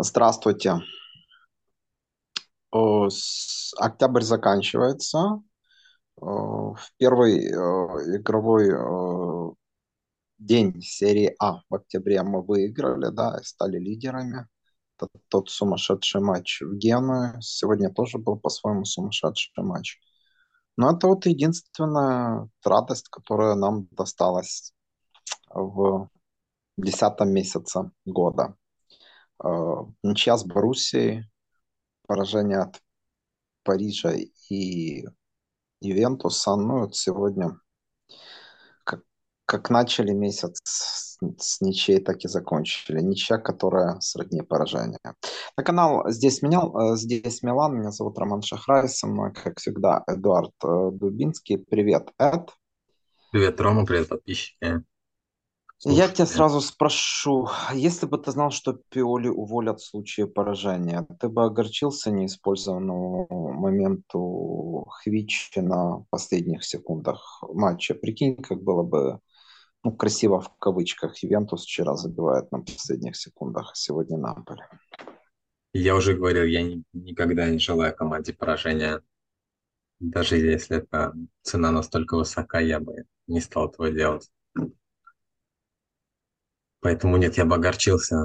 Здравствуйте. Э, Октябрь заканчивается. Э, В первый э, игровой день серии А в октябре мы выиграли, да, стали лидерами. Тот, тот сумасшедший матч в Генуе. Сегодня тоже был по-своему сумасшедший матч. Но это вот единственная радость, которая нам досталась в десятом месяце года. Ничья с Боруссией, поражение от Парижа и Ювентуса. Ну, вот сегодня как, как начали месяц с, с ничьей, так и закончили. Ничья, которая сродни поражения. На канал «Здесь, менял, э, Здесь Милан». Меня зовут Роман Шахрай. Со мной, как всегда, Эдуард э, Дубинский. Привет, Эд. Привет, Рома, привет, подписчики. Я тебя сразу спрошу, если бы ты знал, что Пиоли уволят в случае поражения, ты бы огорчился неиспользованному моменту Хвичи на последних секундах матча? Прикинь, как было бы, ну, красиво в кавычках, Ювентус вчера забивает на последних секундах, а сегодня Наполе. Я уже говорил, я ни- никогда не желаю команде поражения. Даже если эта цена настолько высока, я бы не стал этого делать. Поэтому нет, я бы огорчился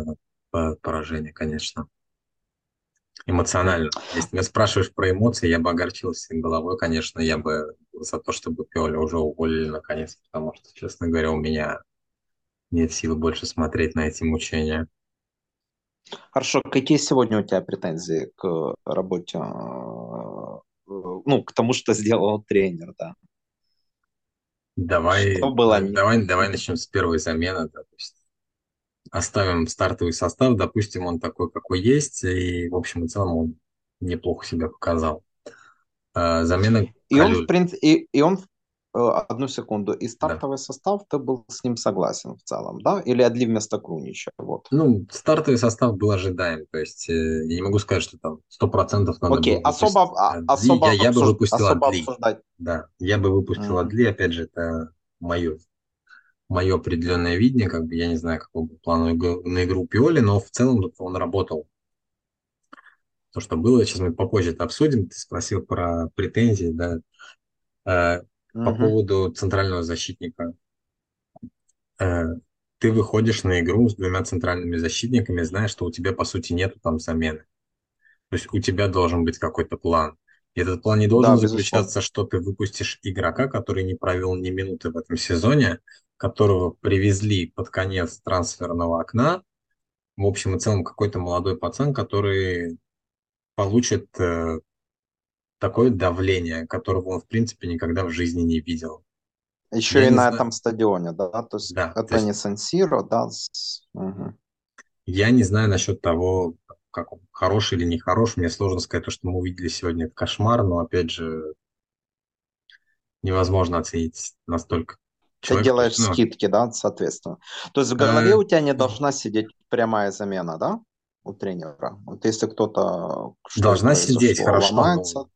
по поражению, конечно. Эмоционально. Если меня спрашиваешь про эмоции, я бы огорчился головой, конечно, я бы за то, чтобы Пиоли уже уволили наконец, потому что, честно говоря, у меня нет силы больше смотреть на эти мучения. Хорошо, какие сегодня у тебя претензии к работе, э, ну, к тому, что сделал тренер, да? Давай, Что было давай, давай начнем с первой замены. да, то есть оставим стартовый состав, допустим, он такой, какой есть, и в общем и целом он неплохо себя показал. А, замена И он, в принципе, и, и он, э, одну секунду, и да. стартовый состав, ты был с ним согласен в целом, да? Или Адли вместо Крунича, вот. Ну, стартовый состав был ожидаем, то есть э, я не могу сказать, что там 100% надо Окей, было особо, выпустить а- Адли. особо, Я, я бы выпустил особо Адли, обсуждать. да, я бы выпустил Мгм. Адли, опять же, это мое, мое определенное видение, как бы я не знаю, какой был план на игру Пиоли, но в целом он работал. то, что было. Сейчас мы попозже это обсудим. Ты спросил про претензии, да. Э, По Мгм. поводу центрального защитника. Э, Ты выходишь на игру с двумя центральными защитниками, знаешь, что у тебя, по сути, нету там замены. То есть у тебя должен быть какой-то план. И этот план не должен Да, заключаться, что ты выпустишь игрока, который не провел ни минуты в этом сезоне, которого привезли под конец трансферного окна. В общем и целом какой-то молодой пацан, который получит э, такое давление, которого он, в принципе, никогда в жизни не видел. Еще Я и не на знаю, этом стадионе, да? То есть да, то это не есть Сан-Сиро, да? мгм. я не знаю насчет того, как он хороший или не хороший. Мне сложно сказать, то, что мы увидели сегодня, это кошмар, но, опять же, невозможно оценить настолько Ты делаешь ну, скидки, да, соответственно. То есть в голове э, у тебя не должна сидеть прямая замена, да? У тренера. Вот если кто-то должна сидеть хорошо, ломается, ну,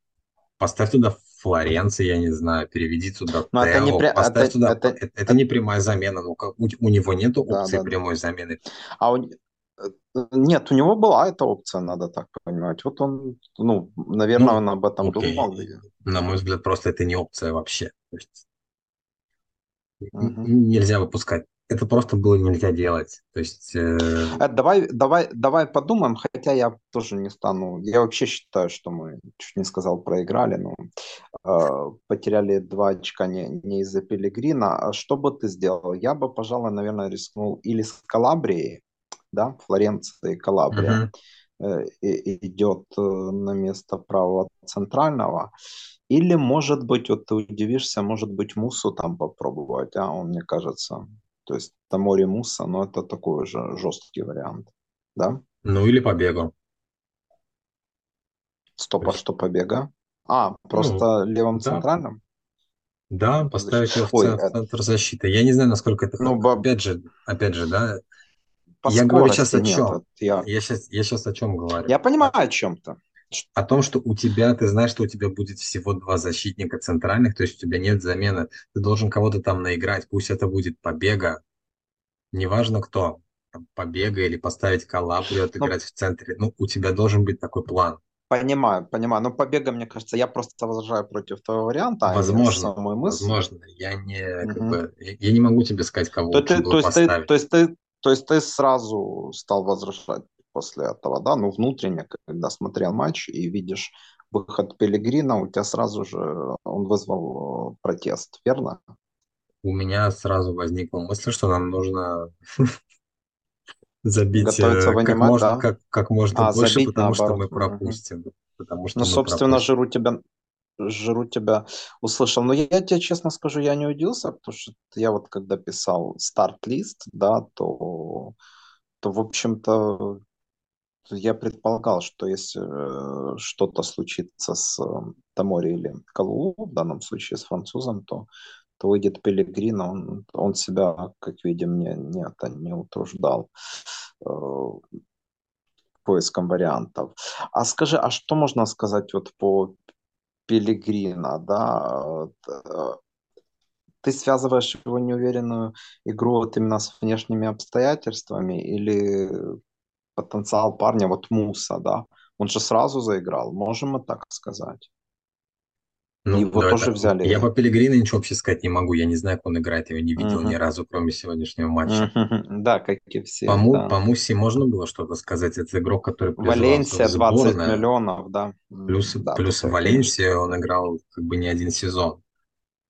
поставь туда Флоренции, я не знаю, переведи туда но это не пря- поставь это, туда... это, Это, это не прямая замена, ну, как- у, у него нету да, опции да, да. прямой замены. А у... Нет, у него была эта опция, надо так понимать. Вот он, ну, наверное, Ну, он об этом думал. окей, и- на мой взгляд, просто это не опция вообще. То есть Мгм. нельзя выпускать. Это просто было нельзя делать. То есть, э, Э, Давай, давай, давай подумаем, хотя я тоже не стану. Я вообще считаю, что мы, чуть не сказал, проиграли, но э, потеряли два очка не, не из-за Пелегрина. А что бы ты сделал? Я бы, пожалуй, наверное, рискнул или с Калабрией, да, Флоренция и Калабрия мгм. э, идет э, на место правого центрального. Или, может быть, вот ты удивишься, может быть, Мусу там попробовать, а он, мне кажется, то есть Тамори Муса, но это такой же жесткий вариант, да? Ну или по бегу. То Стопа, есть, что побега? А, ну, просто левым да, центральным? да, поставить его в Ой, цен- в э, центр защиты. Я не знаю, насколько это... ну, хо- ба- Опять же, опять же, да, по я говорю сейчас о нет. чем? это я, Я сейчас, я сейчас о чем говорю? я понимаю о чем-то. о том, что у тебя, ты знаешь, что у тебя будет всего два защитника центральных, то есть у тебя нет замены. Ты должен кого-то там наиграть, пусть это будет побега, неважно кто. побега или поставить Калабрию Ну, отыграть в центре. Ну, у тебя должен быть такой план. понимаю, понимаю. Но побега, мне кажется, я просто возражаю против твоего варианта, а Возможно, мысли. возможно. Я не, как Мгм. бы, я я не могу тебе сказать, кого То, лучше ты, было то, есть ты, поставить. то, есть ты, то есть ты сразу стал возражать после этого, да? Ну, внутренне, когда смотрел матч и видишь выход Пелегрина, у тебя сразу же он вызвал э, протест, верно? У меня сразу возникла мысль, что нам нужно забить э, как вынимать, можно, да? как, как можно А, больше, потому что мы пропустим. Потому Ну, что мы собственно, пропустим. Жиру тебя, Жиру тебя услышал. Но я тебе честно скажу, я не удивился, потому что я вот когда писал старт-лист, да, то, то в общем-то, я предполагал, что если э, что-то случится с э, Тамори или Калу, в данном случае с французом, то, то выйдет Пелегрино, он, он себя, как видим, не, не, это, не утруждал э, поиском вариантов. А скажи, а что можно сказать вот по Пелегрина, да, э, ты связываешь его неуверенную игру вот именно с внешними обстоятельствами или потенциал парня, вот Муса, да, он же сразу заиграл, можем мы так сказать. Ну, его давай тоже так. Я по взяли. Пелегрино ничего вообще сказать не могу. Я не знаю, как он играет, я его не видел ни Мгм. разу, кроме сегодняшнего матча. Мгм. Да, как и По, все, Му, да. по Муси можно было что-то сказать. Это игрок, который призывался в Валенсия 20 сборную. миллионов, да. Плюс, Да, плюс в. Валенсии он играл как бы не один сезон.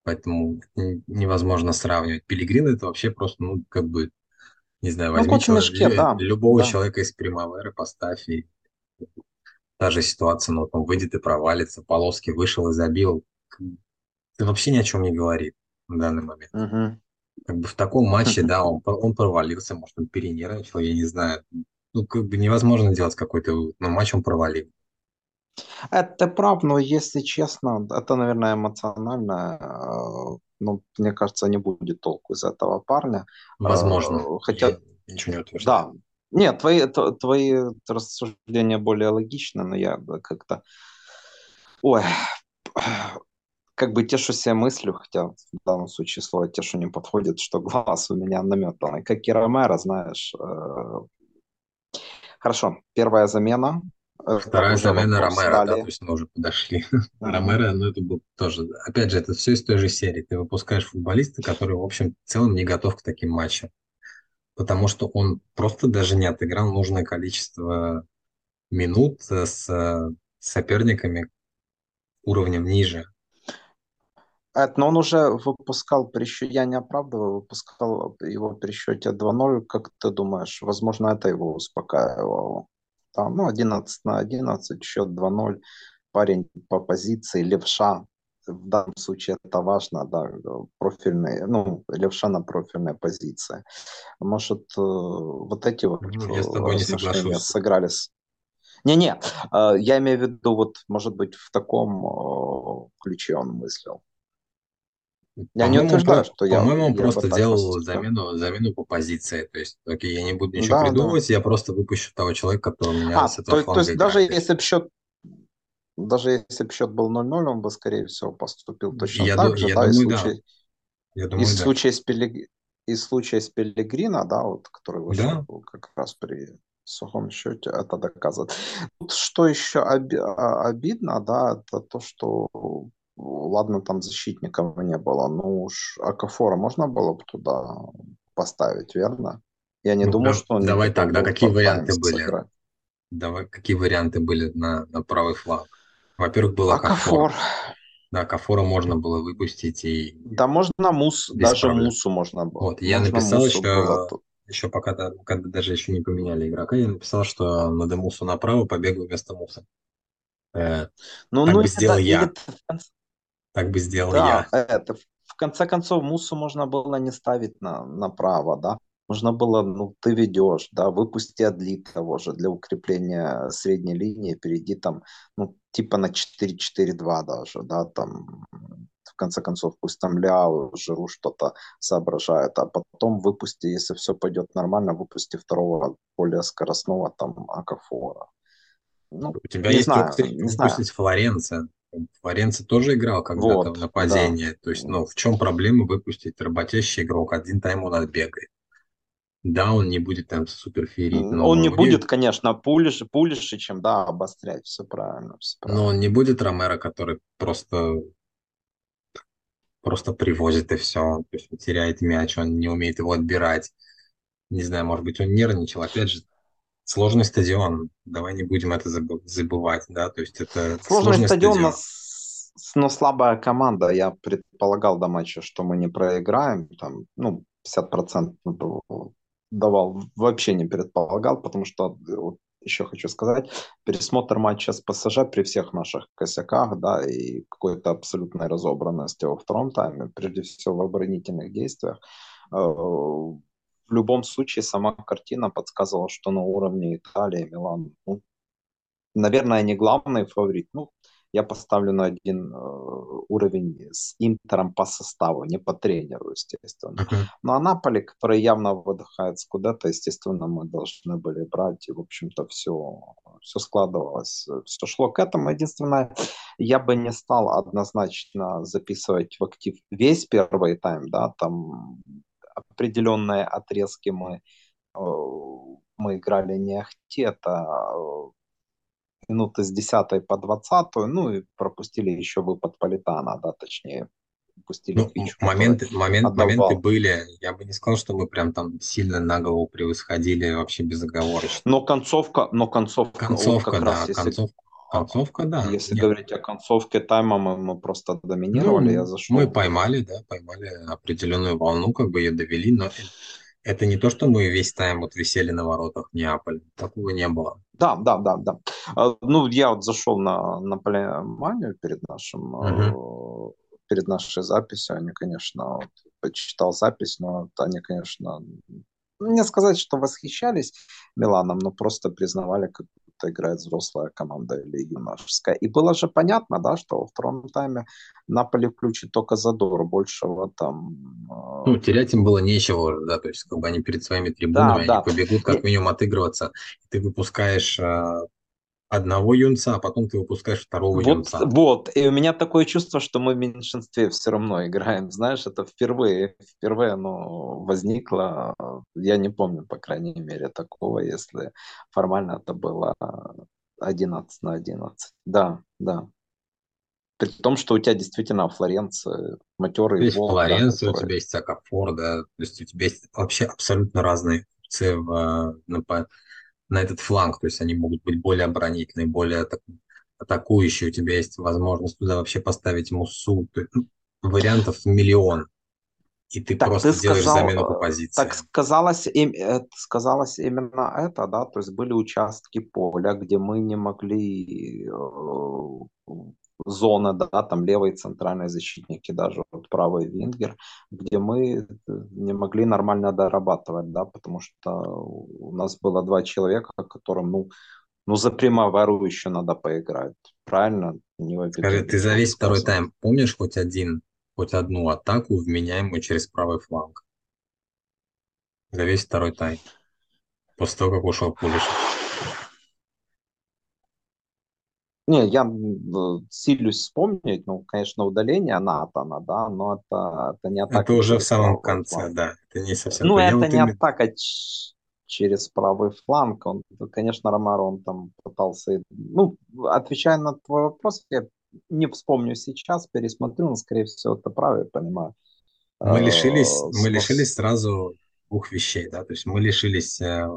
Поэтому невозможно сравнивать. Пелегрин это вообще просто, ну, как бы, не знаю, Ну, возьми кот в чело- мешке, да, любого да. человека из Примаверы, поставь, и та же ситуация, ну, вот он выйдет и провалится. Полоски вышел и забил. Это вообще ни о чем не говорит в данный момент. Мгм. Как бы в таком матче, да, он, он провалился, может, он перенервничал, я не знаю. Ну, как бы невозможно делать какой-то но матч он провалил. Это прав, но если честно, это, наверное, эмоционально. э, Ну, мне кажется, не будет толку из этого парня. Возможно. Э, Я Хотя, ничего не утверждаю. да. Нет, твои, твои рассуждения более логичны, но я как-то... Ой, как бы тешу себе мыслью, хотя в данном случае слово тешу не подходит, что глаз у меня наметанный. Как и Ромеро, знаешь. э, Хорошо, первая замена. Это Вторая уже замена. Ромеро, да, то есть мы уже подошли. Мгм. Ромеро, ну это был тоже, опять же, это все из той же серии. Ты выпускаешь футболиста, который, в общем, в целом не готов к таким матчам, потому что он просто даже не отыграл нужное количество минут с э, соперниками уровнем ниже. Это, но он уже выпускал при счете, я не оправдываю, выпускал его при счете 2-0. Как ты думаешь, возможно, это его успокаивало? Там, ну, 11 на 11, счет 2-0, парень по позиции, левша. В данном случае это важно, да, профильный, ну, левша на профильной позиции. Может, э, вот эти вот Ну, я с э, тобой не соглашусь. сыграли с... Не-не, э, я имею в виду, вот, может быть, в таком ключе он мыслил. Я не По-моему, утверждаю, что я, по-моему, он просто делал замену, замену по позиции. То есть, окей, я не буду ничего Да, да. придумывать, я просто выпущу того человека, который у меня А, с этого то, то есть даже играет. если бы счет, даже если бы счет был 0-0, он бы, скорее всего, поступил точно Я, ду- так же, я да, и думаю, да. случай, Я и думаю, да. случай с Пелег... и случай с Пелегрино, да, вот, который вышел Да, как раз при сухом счете, это доказывает. Тут что еще оби- а- обидно, да, это то, что ладно, там защитников не было, ну уж Акафора можно было бы туда поставить, верно? Я не ну, думаю, да- что он давай так, да, какие варианты были? сыграть. Давай, какие варианты были на, на правый фланг? Во-первых, был Акафор. Акафор. Да, Акафора можно было выпустить и Да можно Мус, даже проблем. Мусу можно было. Вот, я Можно написал Мусу было еще, еще пока, да- когда даже еще не поменяли игрока, я написал, что надо Мусу направо, побегу вместо Муса. Э, Ну, так ну бы да, сделал я, конце- так бы сделал да, я. это, в конце концов, Мусу можно было не ставить на, направо, да. Можно было, ну, ты ведешь, да, выпусти Адли того же для укрепления средней линии, перейди там, ну, типа на 4-4-2 даже, да, там, в конце концов, пусть там Ляо, Жиру что-то соображает, а потом выпусти, если все пойдет нормально, выпусти второго более скоростного там Акафора. Ну, У тебя есть знаю, опция не выпустить Флоренция. Флоренция тоже играл когда-то в Вот, да. То есть, ну, в чем проблема выпустить работящий игрок? Один тайм он отбегает. Да, он не будет там супер феерить М, Он не будет, лигу, конечно, пулиш, пулиши, чем, да, обострять. Все правильно, все но он правильно. не будет Ромеро, который просто, просто привозит и все. То есть он теряет мяч, он не умеет его отбирать. Не знаю, может быть, он нервничал. Опять же, сложный стадион. Давай не будем это забы- забывать, да. То есть это Сложный сложный стадион, но, стадион. с- но слабая команда. Я предполагал до матча, что мы не проиграем. Там, ну, 50% давал, вообще не предполагал, потому что вот, еще хочу сказать, пересмотр матча с ПСЖ при всех наших косяках, да, и какой-то абсолютной разобранности во втором тайме, прежде всего в оборонительных действиях, э, в любом случае сама картина подсказывала, что на уровне Италии Милан ну, наверное, не главный фаворит. Ну, я поставлю на один э, уровень с Интером по составу, не по тренеру, естественно. Мгм. Ну, а который явно выдыхает с куда-то, естественно, мы должны были брать, и, в общем-то, все, все складывалось, все шло к этому. Единственное, я бы не стал однозначно записывать в актив весь первый тайм, да, там определенные отрезки мы э, мы играли не ахти, это э, минуты с десятой по двадцатую, ну и пропустили еще выпад Политана, да, точнее, пустили Ну, который моменты, момент, моменты были. Я бы не сказал, что мы прям там сильно на голову превосходили вообще безоговорочно. Но концовка, но концовка, Концовка, как да, раз если, концовка, концовка, да. если Нет, говорить о концовке тайма, мы, мы просто доминировали, я ну, мы зашел. поймали, да, поймали определенную волну, как бы ее довели, но это не то, что мы весь тайм вот висели на воротах Неаполя. Такого не было. Да, да, да, да. А, Ну, я вот зашел на, на Полиманию перед нашим, э, перед нашей записью. Они, конечно, вот, почитал запись, но они, конечно, ну, не сказать, что восхищались Миланом, но просто признавали, как будто играет взрослая команда или юношеская. И было же понятно, да, что во втором тайме Наполи включит только задор, большего там... Ну, э, терять им было нечего да, то есть как бы они перед своими да, трибунами, они да. побегут как минимум отыгрываться. Ты выпускаешь э, одного юнца, а потом ты выпускаешь второго Вот, юнца. вот, и у меня такое чувство, что мы в меньшинстве все равно играем, знаешь, это впервые, впервые оно возникло, я не помню, по крайней мере, такого, если формально это было 11 на 11. Да, да. При том, что у тебя действительно Флоренция матерый есть волк, да, Флоренция, у который... тебя есть Акафор, да, то есть у тебя есть вообще абсолютно разные опции в, э, на, на этот фланг, то есть они могут быть более оборонительные, более атак- атакующие, у тебя есть возможность туда вообще поставить Муссу, То ну, вариантов миллион, и ты Так ты просто делаешь замену по сказал, э, так позициям. сказалось, им, э, сказалось именно это, да, то есть были участки поля, где мы не могли э, зоны, да, там левые центральные защитники, даже правый вингер, где мы э, не могли нормально дорабатывать, да, потому что у нас было два человека, которым, ну, ну за Примавару еще надо поиграть, правильно? Не Скажи, ты за весь второй тайм помнишь хоть один, хоть одну атаку вменяемую через правый фланг? За весь второй тайм, после того, как ушел Пулишич. Не, я силюсь вспомнить, ну, конечно, удаление Натана, да, но это, это не Это атака уже в самом конце, фланг. да, это не совсем Ну, то. Это вот не именно атака через правый фланг. Он, конечно, Ромаро, он там пытался... Ну, отвечая на твой вопрос, я не вспомню сейчас, пересмотрю, но, скорее всего, это правильно, понимаю. Мы лишились, Э, мы лишились сразу двух вещей, да, то есть мы лишились э,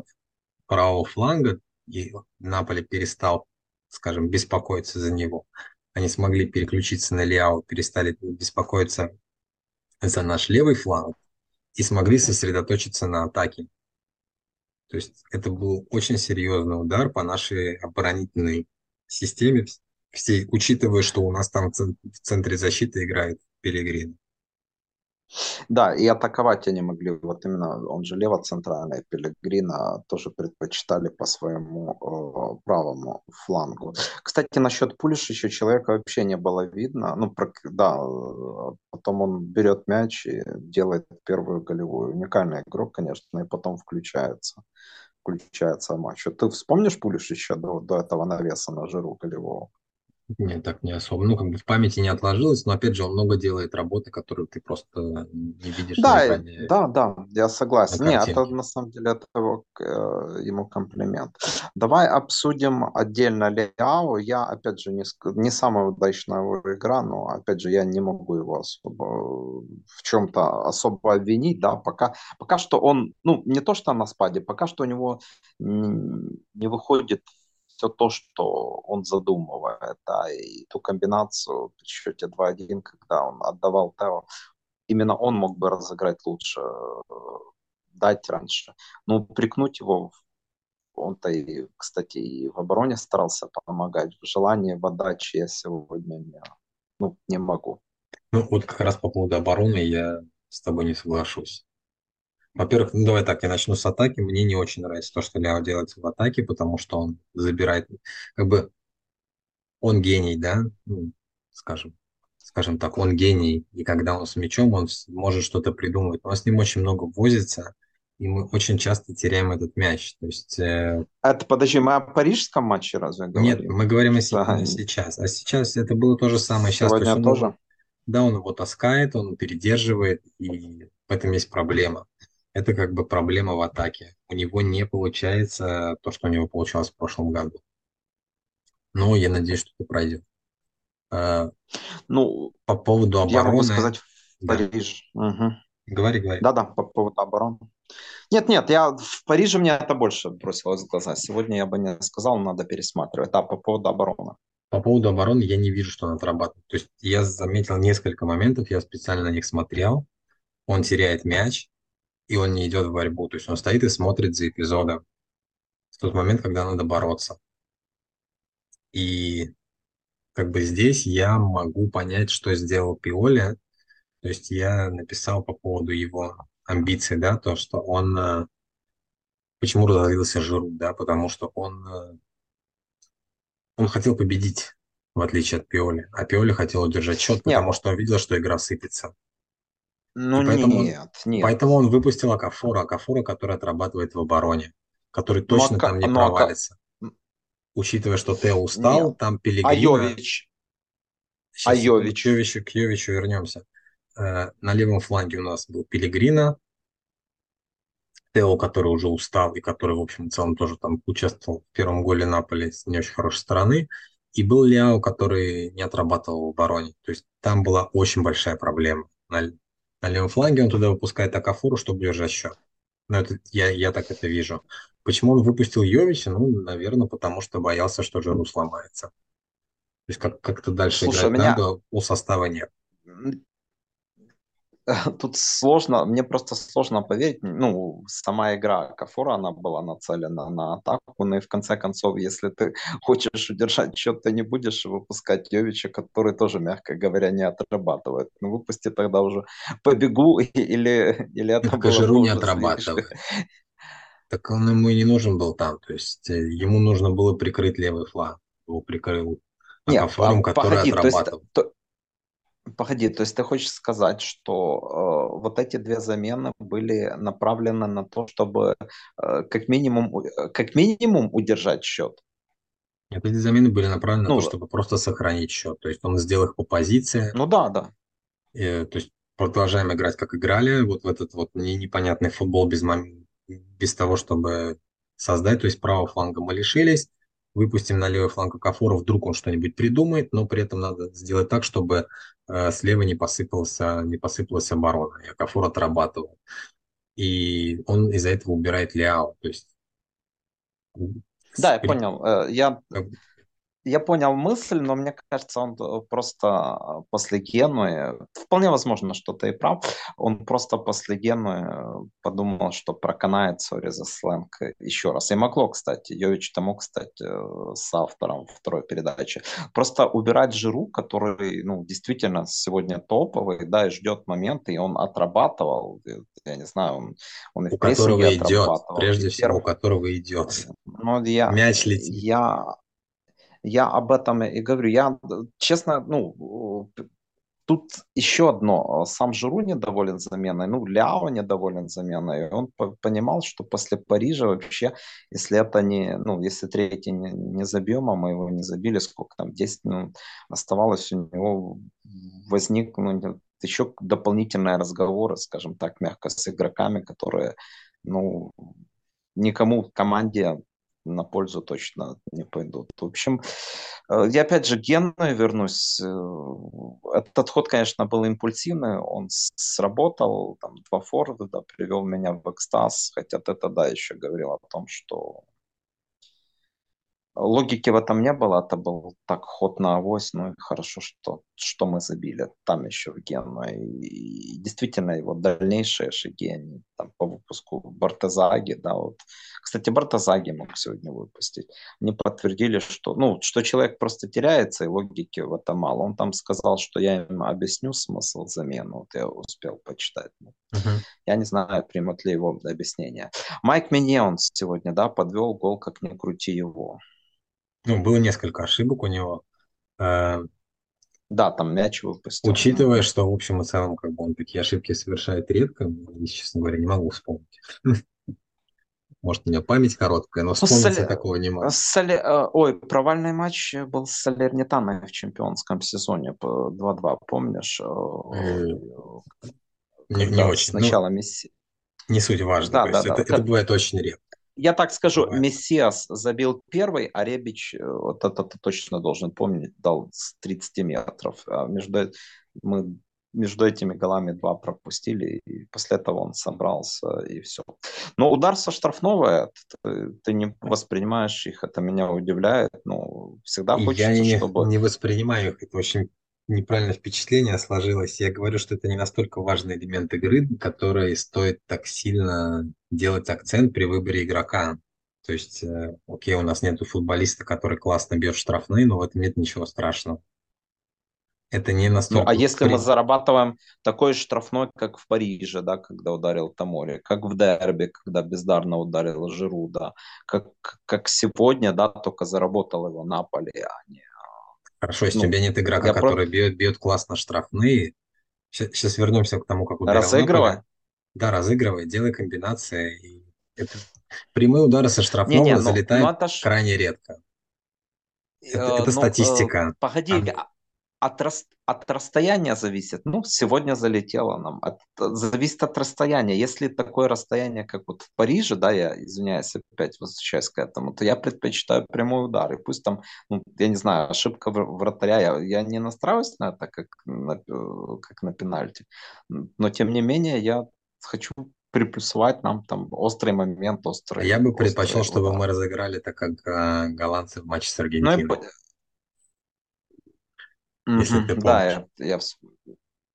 правого фланга, и Наполе перестал, скажем, беспокоиться за него. Они смогли переключиться на Лиао, перестали беспокоиться за наш левый фланг и смогли сосредоточиться на атаке. То есть это был очень серьезный удар по нашей оборонительной системе, всей, учитывая, что у нас там в цен- в центре защиты играет Пелегрин. Да, и атаковать они могли, вот именно, он же лево-центральный, Пелегрина тоже предпочитали по своему э, правому флангу. Кстати, насчет Пулиш еще человека вообще не было видно. Ну, про- да, потом он берет мяч и делает первую голевую. Уникальный игрок, конечно, и потом включается. Включается матч. Ты вспомнишь Пулиш еще до, до этого навеса на жиру голевого? Нет, так не особо. Ну, как бы в памяти не отложилось, но опять же, он много делает работы, которую ты просто не видишь Да, экране да, да, я на согласен. Нет, это на самом деле это его, э, ему комплимент. Давай обсудим отдельно Ляо. Я, опять же, не, не самая удачная его игра, но, опять же, я не могу его особо в чем-то особо обвинить, да, пока, пока что он, ну, не то, что на спаде, пока что у него не выходит все то, что он задумывает, да, и ту комбинацию при счете 2-1, когда он отдавал Тео, именно он мог бы разыграть лучше, э, дать раньше. Но упрекнуть его, он-то и, кстати, и в обороне старался помогать. В желании, в отдаче я сегодня не, ну, не могу. Ну, вот как раз по поводу обороны я с тобой не соглашусь. Во-первых, ну давай так, я начну с атаки. Мне не очень нравится то, что Ляо делает в атаке, потому что он забирает, как бы он гений, да, ну, скажем, скажем так, он гений, и когда он с мячом, он может что-то придумать, но с ним очень много возится, и мы очень часто теряем этот мяч. То есть, э, Это, подожди, мы о парижском матче разве нет, говорим? мы говорим о именно сейчас, а сейчас это было то же самое сейчас, то есть сегодня он тоже. его, да, он его таскает, он передерживает, и в этом есть проблема. Это как бы проблема в атаке. У него не получается то, что у него получалось в прошлом году. Но я надеюсь, что это пройдет. Э, Ну, По поводу я могу обороны, сказать в да, Париж. Мгм. говори, говори. Да-да, по поводу обороны. Нет, нет, я в Париже мне это больше бросилось в глаза. Сегодня я бы не сказал, надо пересматривать. Да, по поводу обороны. По поводу обороны я не вижу, что он отрабатывает. То есть я заметил несколько моментов, я специально на них смотрел. Он теряет мяч, и он не идет в борьбу. То есть он стоит и смотрит за эпизодом в тот момент, когда надо бороться. И как бы здесь я могу понять, что сделал Пиоли. То есть я написал по поводу его амбиций, да, то, что он... э, Почему разозлился Жиру, да, потому что он э, Он хотел победить, в отличие от Пиоли. А Пиоли хотел удержать счет, потому что он видел, что игра сыпется. И ну поэтому нет, нет. поэтому он выпустил Акафора, Акафора, который отрабатывает в обороне, который Ну, точно ака, там не ну, ака, провалится. Учитывая, что Тео устал, нет. там Пелегрина... Йович? А Сейчас, секунду, к Йович? Йовичу, к Йовичу вернемся. Э, На левом фланге у нас был Пелегрина, Тео, который уже устал и который, в общем, в целом тоже там участвовал в первом голе Наполи с не очень хорошей стороны. И был Ляо, который не отрабатывал в обороне. То есть там была очень большая проблема. На, на левом фланге он туда выпускает Акафуру, чтобы держать счет. Ну, это, я, я так это вижу. Почему он выпустил Йовича? Ну, наверное, потому что боялся, что Жиру сломается. То есть как, как-то дальше Слушай, играть меня надо, у состава нет. тут сложно, мне просто сложно поверить. Ну, сама игра Кафура, она была нацелена на атаку, но и в конце концов, если ты хочешь удержать счет, ты не будешь выпускать Йовича, который тоже, мягко говоря, не отрабатывает. Ну, выпусти тогда уже побегу, или, или это бы не слишком. отрабатывает. Так он ему и не нужен был там. То есть э, ему нужно было прикрыть левый фланг. Его прикрыл Акафором, который погоди, то есть, отрабатывал. то- погоди, то есть ты хочешь сказать, что э, вот эти две замены были направлены на то, чтобы э, как минимум, у- э, как минимум удержать счет? Нет, эти замены были направлены на то, Ну, чтобы просто сохранить счет. То есть он сделал их по позиции. ну да, да. э, то есть продолжаем играть, как играли. Вот в этот вот не- непонятный футбол без, мом- без того, чтобы создать. То есть правого фланга мы лишились. Выпустим на левый фланг Акафора, вдруг он что-нибудь придумает, но при этом надо сделать так, чтобы э, слева не посыпался, не посыпалась оборона. И Акафор отрабатывал. И он из-за этого убирает Ляо. То есть Да, я при- понял. Э, Я Я понял мысль, но мне кажется, он э, просто после Генуи, вполне возможно, что ты и прав, он просто после Генуи э, подумал, что проканает, сори за сленг, еще раз. И могло, кстати, Йович-то мог стать э, соавтором второй передачи. Просто убирать Жиру, который, ну, действительно сегодня топовый, да, и ждет момента, и он отрабатывал, я не знаю, он, он и у в прессинге которого идет, прежде всего, у которого идет. Ну, я, Мяч летит. я, я об этом и говорю. Я, честно, ну, Тут еще одно. Сам Жиру недоволен заменой, ну, Ляо недоволен заменой. Он понимал, что после Парижа вообще, если это не, ну, если третий не, не забьем, а мы его не забили, сколько там, 10 минут оставалось, у него возник ну, еще дополнительные разговоры, скажем так, мягко, с игроками, которые, ну, никому в команде на пользу точно не пойдут. В общем, э, я опять же к Гену вернусь. Э, этот ход, конечно, был импульсивный, он сработал, там два форварда, привел меня в экстаз, хотя ты тогда еще говорил о том, что Логики в этом не было, это был так ход на авось, ну и хорошо, что, что мы забили там еще в Гену. И, и действительно его дальнейшие шаги, они выпуску Бартезаги, да, вот. Кстати, Бартезаги мог сегодня выпустить. Они подтвердили, что, ну, что человек просто теряется, и логики в этом мало. Он там сказал, что я им объясню смысл замены, вот я успел почитать. Uh-huh. Я не знаю, примут ли его объяснение. Майк Миньон сегодня, да, подвел гол, как ни крути его. Ну, было несколько ошибок у него. Э, да, там мяч выпустил. Учитывая, что в общем и целом как бы он такие ошибки совершает редко, я, честно говоря, не могу вспомнить. Может, у меня память короткая, но вспомнить Соли... я такого не могу. Соли... Э, ой, провальный матч был с Салернитаной в чемпионском сезоне 2-2, помнишь? Э, не, не очень. Сначала ну, Месси. Не суть важно. Да, да, да. Это, это бывает очень редко я так скажу, Давай. Мессиас забил первый, а Ребич, э, вот это ты точно должен помнить, дал с 30 метров. А между, мы между этими голами два пропустили, и после этого он собрался, и все. Но удар со штрафного, ты, ты не воспринимаешь их, это меня удивляет, но всегда хочется, Я не, чтобы... не воспринимаю их, это очень неправильное впечатление сложилось. Я говорю, что это не настолько важный элемент игры, который стоит так сильно делать акцент при выборе игрока. То есть, э, окей, у нас нет футболиста, который классно бьет штрафные, но в этом нет ничего страшного. Это не настолько... Ну, а если мы зарабатываем такой штрафной, как в Париже, да, когда ударил Тамори, как в Дерби, когда бездарно ударил Жиру, да, как, как сегодня, да, только заработал его Наполи, а не Хорошо, если ну, у тебя нет игрока, который про... бьет, бьет классно штрафные, сейчас, сейчас вернемся к тому, как ударил Разыгрывай. Наполе. Да, разыгрывай, делай комбинации. Это... Прямые удары со штрафного не, не, залетают ну, ну, ж... крайне редко. Это, э, это ну, статистика. Э, погоди, а, от, рас, от расстояния зависит. Ну, сегодня залетело нам. От, зависит от расстояния. Если такое расстояние, как вот в Париже, да, я извиняюсь, опять возвращаюсь к этому, то я предпочитаю прямой удар. И пусть там, ну, я не знаю, ошибка вратаря, я, я не настраиваюсь на это, как на, как на пенальти. Но, тем не менее, я хочу приплюсовать нам там острый момент, острый. Я бы предпочел, чтобы мы разыграли так, как э, голландцы в матче с Аргентиной. Ну, если ты Да, я, я...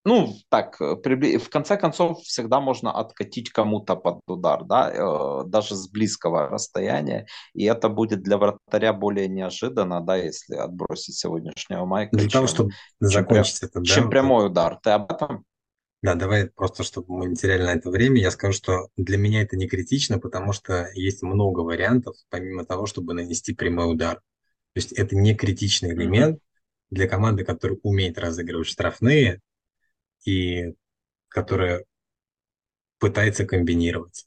Ну, так, э, в конце концов, всегда можно откатить кому-то под удар, да, э, даже с близкого расстояния, и это будет для вратаря более неожиданно, да, если отбросить сегодняшнего Майка. Для чем, того, чтобы закончить чем, это, да? Чем прямой удар. Ты об этом? Да, давай просто, чтобы мы не теряли на это время, я скажу, что для меня это не критично, потому что есть много вариантов, помимо того, чтобы нанести прямой удар. То есть это не критичный элемент, mm-hmm для команды, которая умеет разыгрывать штрафные и которая пытается комбинировать.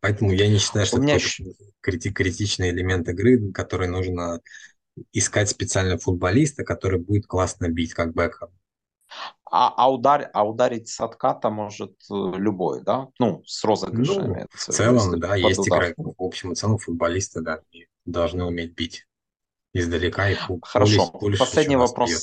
Поэтому я не считаю, что это еще... крити- критичный элемент игры, который нужно искать специально футболиста, который будет классно бить, как Бекхэм. А, а, удар, а ударить с отката может э, любой, да? Ну, с розыгрышами. Ну, в целом, да, есть игры, в общем и целом футболисты, да, должны уметь бить издалека и Хорошо. Пулиш, Последний вопрос. Бьет.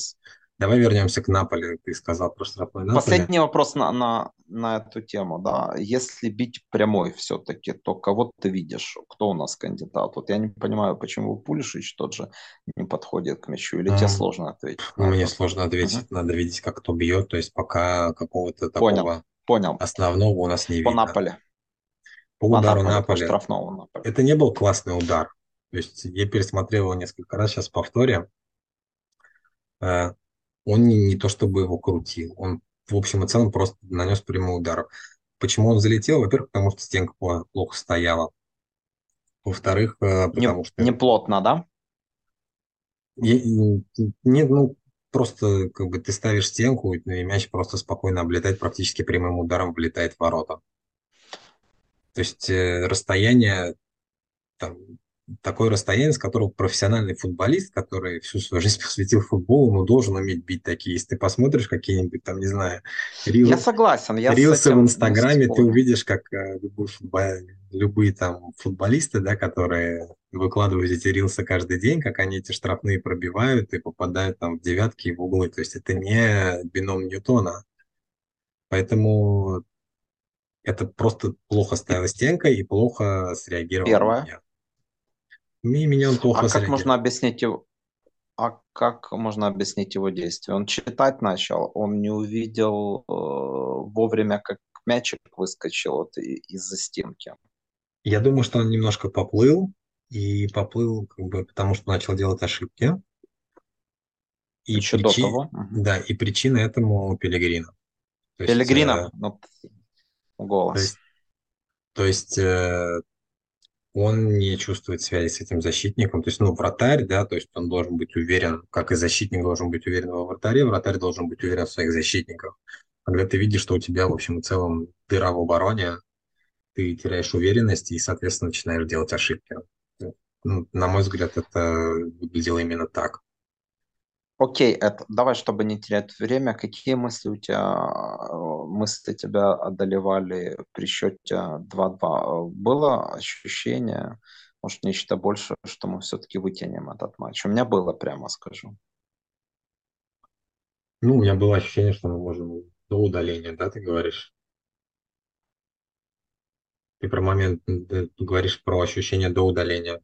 Давай вернемся к Наполе. Ты сказал про штрафной Наполе. Последний вопрос на, на, на эту тему. Да. Если бить прямой все-таки, то кого ты видишь? Кто у нас кандидат? Вот я не понимаю, почему Пулишич тот же не подходит к мячу. Или а, тебе сложно ответить? Мне сложно ответить. Угу. Надо видеть, как кто бьет. То есть пока какого-то такого понял, понял. основного у нас не по видно. Наполе. По удару Наполе. Наполе. По штрафному Наполе. Это не был классный удар. То есть я пересмотрел его несколько раз, сейчас повторим. Э, он не, не то чтобы его крутил, он в общем и целом просто нанес прямой удар. Почему он залетел? Во-первых, потому что стенка плохо стояла. Во-вторых, э, потому не, что... Не плотно, да? Я, не, ну, просто как бы ты ставишь стенку, и мяч просто спокойно облетает, практически прямым ударом влетает в ворота. То есть э, расстояние там, такое расстояние, с которого профессиональный футболист, который всю свою жизнь посвятил футболу, ну, должен уметь бить такие. Если ты посмотришь какие-нибудь там, не знаю, рил... Я согласен, я рилсы в Инстаграме, ты увидишь, как э, любой футбол... любые там футболисты, да, которые выкладывают эти рилсы каждый день, как они эти штрафные пробивают и попадают там в девятки и в углы. То есть это не бином Ньютона. Поэтому это просто плохо стояла стенка и плохо среагировал. Первое. Меня он плохо а как можно объяснить его? А как можно объяснить его действия? Он читать начал, он не увидел э, вовремя, как мячик выскочил вот из-за стенки. Я думаю, что он немножко поплыл, и поплыл, как бы, потому что начал делать ошибки. И Еще причи... до того? Да, и причина этому Пелегрина. Пелегрина? Э... Ну, голос. То есть, то есть э, он не чувствует связи с этим защитником. То есть, ну, вратарь, да, то есть он должен быть уверен, как и защитник должен быть уверен во вратаре, вратарь должен быть уверен в своих защитниках. Когда ты видишь, что у тебя, в общем и целом, дыра в обороне, ты теряешь уверенность и, соответственно, начинаешь делать ошибки. Ну, на мой взгляд, это выглядело именно так. Окей, это, давай, чтобы не терять время, какие мысли у тебя, мысли тебя одолевали при счете 2-2? Было ощущение, может, нечто больше, что мы все-таки вытянем этот матч? У меня было, прямо скажу. Ну, у меня было ощущение, что мы можем до удаления, да, ты говоришь? Ты про момент, ты говоришь про ощущение до удаления.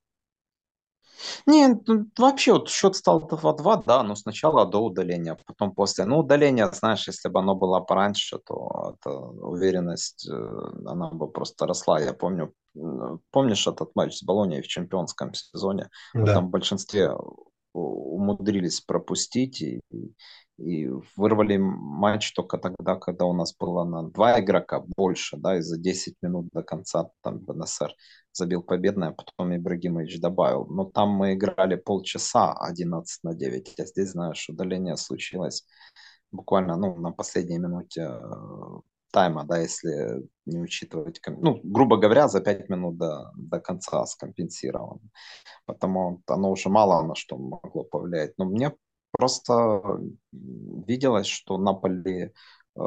Не, ну, вообще вот счет стал 2-2, да, но сначала до удаления, а потом после. Ну, удаление, знаешь, если бы оно было пораньше, то эта уверенность, э, она бы просто росла. Я помню, помнишь этот матч с Болонией в чемпионском сезоне? Да. Там в большинстве умудрились пропустить и, и вырвали матч только тогда, когда у нас было на два игрока больше, да, и за 10 минут до конца там БНСР забил победное, а потом Ибрагимович добавил. Но там мы играли полчаса 11 на 9. Я здесь что удаление случилось буквально ну, на последней минуте э, тайма, да, если не учитывать, ну, грубо говоря, за 5 минут до, до конца скомпенсировано. Потому оно уже мало на что могло повлиять. Но мне просто виделось, что Наполи э,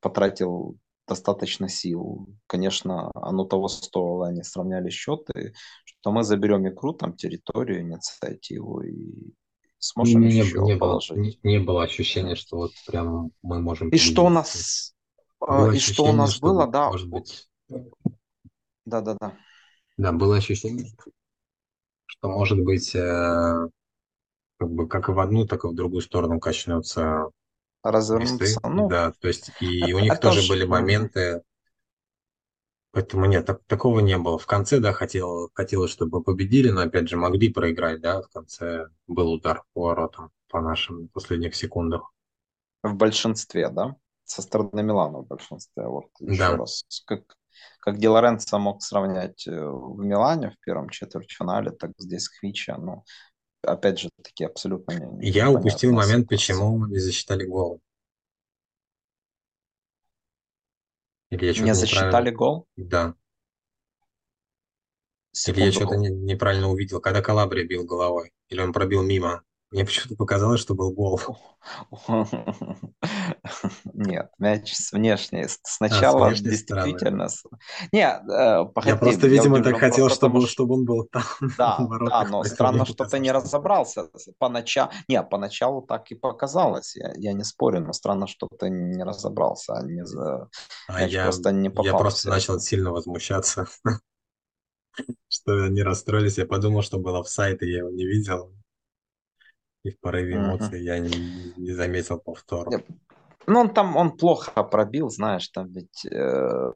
потратил достаточно сил. Конечно, оно того стоило, они сравняли счеты, что мы заберем игру, там, территорию, инициативу и сможем не, еще не положить. Было, не, не было ощущения, что вот прям мы можем... И что у нас, было и что у нас что было, да. Может быть... Да, да, да. Да, было ощущение, что может быть э, как бы как и в одну, так и в другую сторону качнется развернуться. Ну, да, то есть и у них это тоже были моменты, поэтому нет, так, такого не было. В конце, да, хотел, хотелось, чтобы победили, но опять же могли проиграть, да, в конце был удар по воротам по нашим последних секундах. В большинстве, да? Со стороны Милана в большинстве. Вот еще да. раз. Как, как Ди Лоренцо мог сравнять э, в Милане в первом четвертьфинале, так здесь Хвича, ну, опять же таки абсолютно не, Я упустил момент, почему не засчитали гол. Или я не засчитали гол? Да. Секунду. Или я что-то не, неправильно увидел, когда Калабрия бил головой. Или он пробил мимо. Мне почему-то показалось, что был гол. Нет, мяч с внешней. Сначала а, с действительно... Стороны. Нет, э, погоди, Я просто, видимо, я так хотел, чтобы, что... чтобы он был там. Да, да но странно, что ты не разобрался. Поначалу... Нет, поначалу так и показалось. Я, я не спорю, но странно, что ты не разобрался. А, не а я, просто не попал я просто начал сильно возмущаться, что они расстроились. Я подумал, что было в сайте, я его не видел и в порыве эмоций я не, не заметил повтор. Ну, он там, он плохо пробил, знаешь, там ведь, э,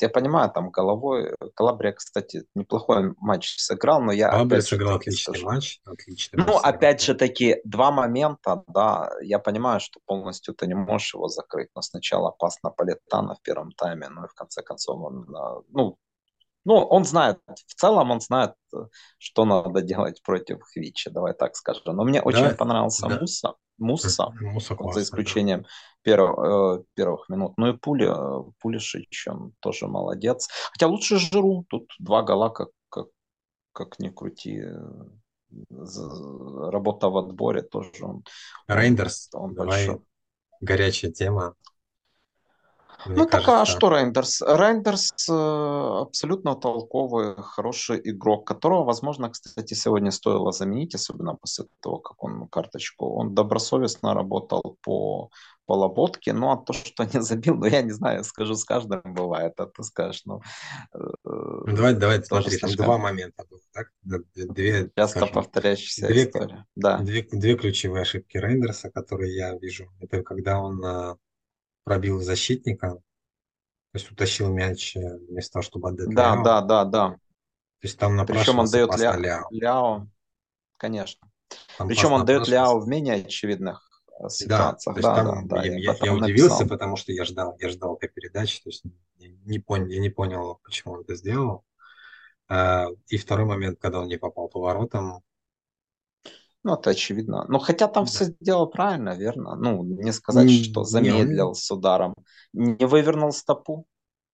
я понимаю, там головой, Калабрия, кстати, неплохой матч сыграл, но я... Калабрия сыграл отличный скажу, матч, отличный Ну, матч опять же таки, два момента, да, я понимаю, что полностью ты не можешь его закрыть, но сначала пас на Политана в первом тайме, ну и в конце концов он, ну, Ну, он знает, в целом он знает, что надо делать против Хвича, давай так скажем. Но мне очень Да, понравился да. Муса, Муса, Муса вот за классный, да. исключением первых, э, первых минут. Ну и Пули, э, Пулишич, он тоже молодец. Хотя лучше Жиру, тут два гола, как, как, как ни крути. Работа в отборе тоже он, Рейндерс, он большой. давай горячая тема. Мне Ну так а кажется, что Рейндерс? Рейндерс э, абсолютно толковый, хороший игрок, которого, возможно, кстати, сегодня стоило заменить, особенно после того, как он карточку. Он добросовестно работал по, по лоботке, ну а то, что не забил, ну я не знаю, скажу, с каждым бывает, а ты скажешь, ну э, ну, давай, давай, смотри, там два момента было, так? Две, часто скажем, повторяющаяся две, история. Да, две, две ключевые ошибки Рейндерса, которые я вижу. Это когда он а, пробил защитника, то есть утащил мяч э, вместо того, чтобы отдать да, Ляо. да, да, да. То есть там Причем он дает Ля... Ляо. Ляо, конечно. Там Причем он дает. Ляо в менее очевидных э, Да, ситуациях. Да, да, там да, я, я я- я удивился, написал. потому что я ждал, я ждал этой передачи, то есть я не понял, я не понял, почему он это сделал. А, И второй момент, когда он не попал по воротам, Ну, это очевидно. Ну, хотя там да. все сделал правильно, верно. Ну, не сказать, что Не, он, замедлил с ударом. Не вывернул стопу.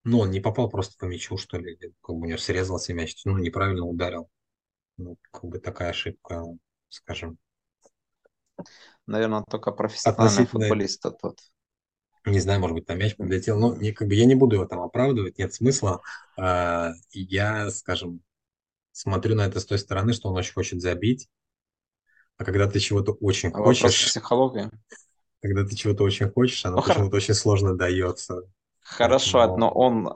ну, он не попал просто по мячу, что ли, как бы у него срезался мяч, ну, неправильно ударил. Ну, как бы такая ошибка, скажем, Наверное, только профессиональные относительно, футболисты тут. не знаю, может быть, там мяч подлетел, но не, как бы я не буду его там оправдывать, нет смысла. А, я, скажем, смотрю на это с той стороны, что он очень хочет забить, а когда ты чего-то очень Вопрос хочешь, психологии. когда ты чего-то очень хочешь, оно Ну, хор- почему-то очень сложно дается. хорошо, Поэтому но он, э,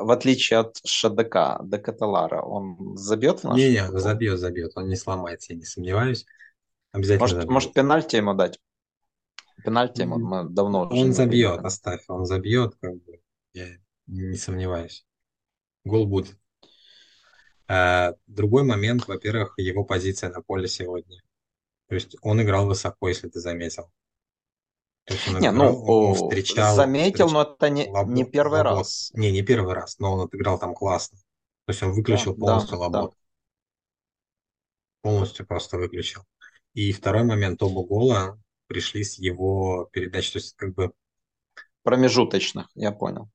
в отличие от ШДК, Декателара, он забьет в наш Не-не, забьет, забьет, он не сломается, я не сомневаюсь. Обязательно Может, забьет. может, пенальти ему дать? Пенальти ему мы давно уже Он забьет, видели. оставь, он забьет, как бы, я не сомневаюсь. Гол будет. А, другой момент, во-первых, его позиция на поле сегодня. То есть он играл высоко, если ты заметил. То есть он Не, ну, играл, он, он встречал, заметил, встреч- но это не, лабо- не первый лабот. раз. Не, не первый раз, но он отыграл там классно. То есть он Да, выключил да, полностью да. лабот. Полностью просто выключил. И второй момент, оба гола пришли с его передач. То есть как бы Промежуточных, я понял.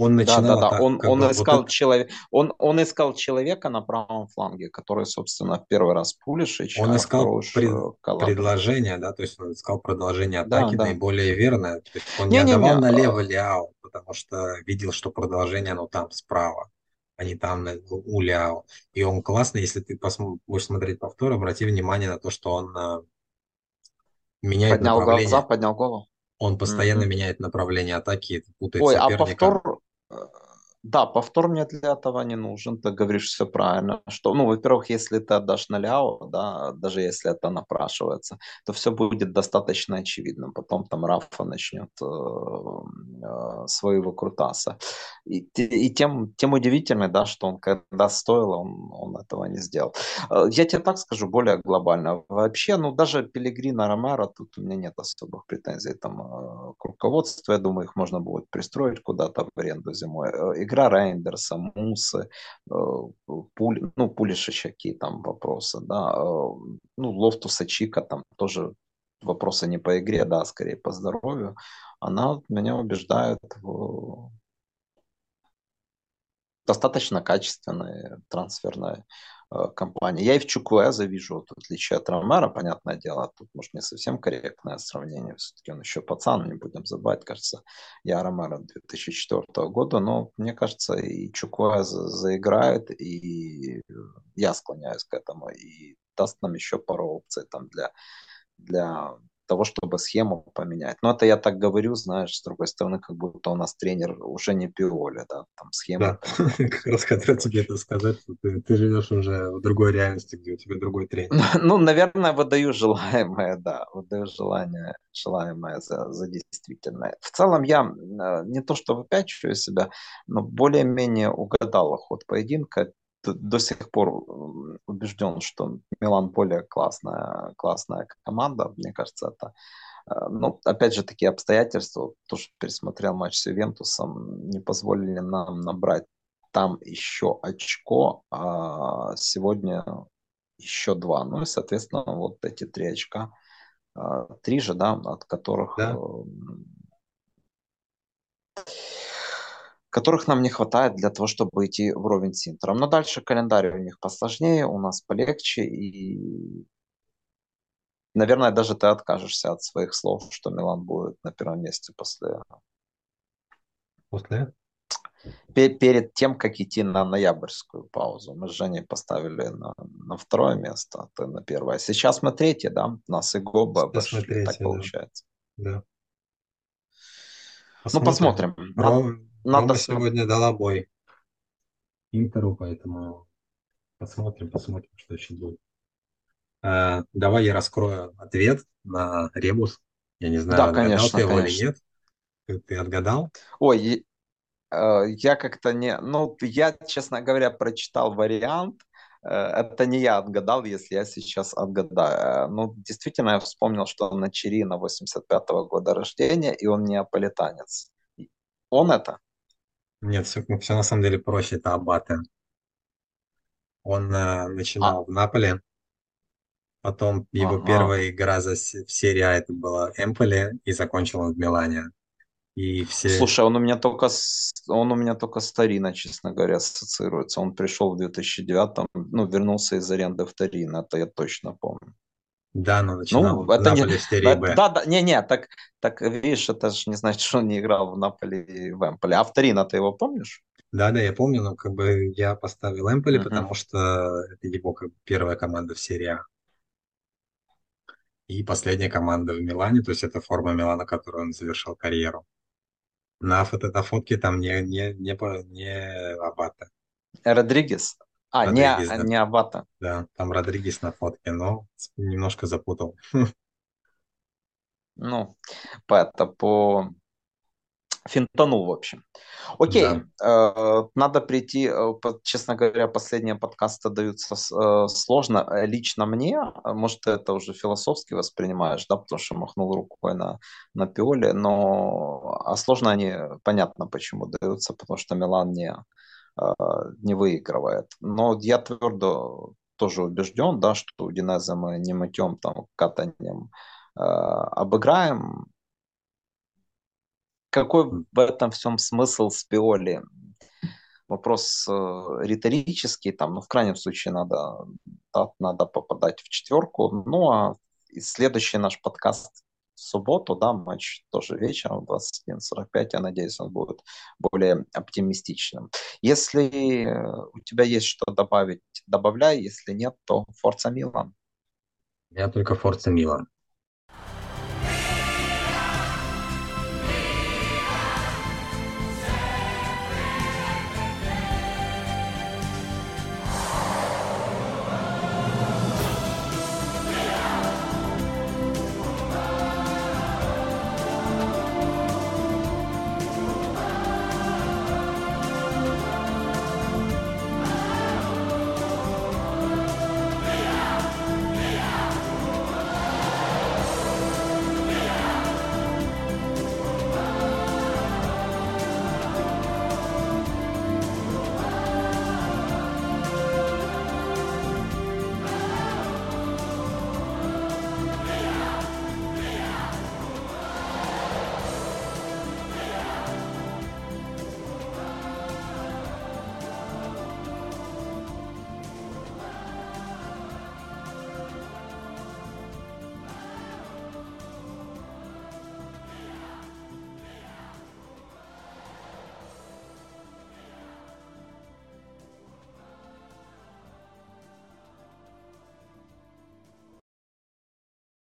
Он Да, да, начинал да. атаку, Он, он бы вот искал это- человек, он, он искал человека на правом фланге, который, собственно, в первый раз Пулишич, он а искал пред- э, предложение, да, то есть он искал продолжение Да, атаки да. наиболее верное. То есть он не Не-не-не, отдавал налево э, Ляо, потому что видел, что продолжение, оно там справа, а не там на- у Ляо. И он классный, если ты посм- будешь смотреть повтор, обрати внимание на то, что он а, меняет поднял глаза, направление. поднял голову. Он постоянно Мгм. меняет направление атаки, путает Ой, а соперника. повтор, э, да, повтор мне для этого не нужен, ты говоришь все правильно. Что, ну, во-первых, если ты отдашь на Ляо, да, даже если это напрашивается, то все будет достаточно очевидно. Потом там Рафа начнет э, э, свои выкрутасы. И, и тем, тем удивительно, да, что он когда стоило, он, он этого не сделал. Э, Я тебе так скажу, более глобально. Вообще, ну, даже Пелегрина Ромеро, тут у меня нет особых претензий там э, к руководству. Я думаю, их можно будет пристроить куда-то в аренду зимой. Э, Игра Рейндерса, Мусы, э, Пуль, ну, Пулишича, какие там вопросы, да. Э, Ну, Лофтуса Чика там тоже вопросы не по игре, да, скорее по здоровью. Она меня убеждает в достаточно качественной трансферной компании. Я и в Чукуэзе вижу, вот, в отличие от Ромера, понятное дело, тут, может, не совсем корректное сравнение, все-таки он еще пацан, не будем забывать, кажется, я Ромера 2004 года, но мне кажется, и Чукуэзе заиграет, и я склоняюсь к этому, и даст нам еще пару опций там для, для того, чтобы схему поменять. Но это я так говорю, знаешь, с другой стороны, как будто у нас тренер уже не Пиоли, да, там схему Да, как раз хотел тебе это сказать, ты, ты живешь уже в другой реальности, где у тебя другой тренер. Ну, наверное, выдаю желаемое, да, выдаю желание, желаемое за, за действительное. В целом я э, не то что выпячиваю себя, но более-менее угадал ход поединка. До сих пор убежден, что Милан более классная, классная команда. Мне кажется, это э, ну, опять же, такие обстоятельства, то, что пересмотрел матч с Ювентусом, не позволили нам набрать там еще очко, а сегодня еще два. Ну и, соответственно, вот эти три очка, а, три же, да, от которых Да, э, которых нам не хватает для того, чтобы идти вровень с Интером. Но дальше календарь у них посложнее, у нас полегче, и, наверное, даже ты откажешься от своих слов, что Милан будет на первом месте после после. перед тем, как идти на ноябрьскую паузу. Мы с Женей поставили на, на второе место, а ты на первое. Сейчас мы третье, да? Нас и Гоба обошли, так да. получается. Да. Ну, посмотрим. Ро- надо см- сегодня дала бой Интеру, поэтому посмотрим, посмотрим, что еще будет. Э, давай я раскрою ответ на ребус. Я не знаю, Да, отгадал конечно, ты его или конечно. нет. Ты, отгадал? Ой, э, я как-то не... Ну, я, честно говоря, прочитал вариант. Э, Это не я отгадал, если я сейчас отгадаю. Ну, действительно, я вспомнил, что он на Черина 85-го года рождения, и он неаполитанец. Он это? Нет, все, все на самом деле проще. Это Абате. Он э, А, начинал в Наполе, потом его ага. первая игра за, с- в серии А это была Эмполи, и закончил он в Милане. И все, Слушай, он у меня только с, он у меня только с Торино, честно говоря, ассоциируется. Он пришел в 2009, ну, вернулся из аренды в Торино, это я точно помню. Да, но начинал Ну, он в это не... Наполе в серии Б. да, да, не, не, так, так, видишь, это же не значит, что он не играл в Наполе и в Эмполе. А в Торино ты его помнишь? Да, да, я помню, но как бы я поставил Эмполи, Мгм. потому что это его как бы первая команда в серии А. И последняя команда в Милане, то есть это форма Милана, которую он завершил карьеру. На, фото, на фотке там не, не, не, не Абата, Родригес? А, не, Родригес, да. не Абата. Да, там Родригес на фотке, но немножко запутал. Ну, это, по финтанул, в общем. Окей, Да, э, надо прийти, э, честно говоря, последние подкасты даются э, сложно. Лично мне, может, ты это уже философски воспринимаешь, да, потому что махнул рукой на, на Пиоле, но а сложно они, понятно, почему даются, потому что Милан не, не выигрывает. Но я твердо тоже убежден, да, что Удинезе мы не мытьем, там, катанием э, обыграем, какой в этом всем смысл с Пиоли? Вопрос э, риторический, там, ну, в крайнем случае надо, да, надо попадать в четверку. Ну, а следующий наш подкаст субботу, да, матч тоже вечером в 21.45, я надеюсь, он будет более оптимистичным. Если э, у тебя есть что добавить, добавляй, если нет, то Форца Милан. я только Форца Милан.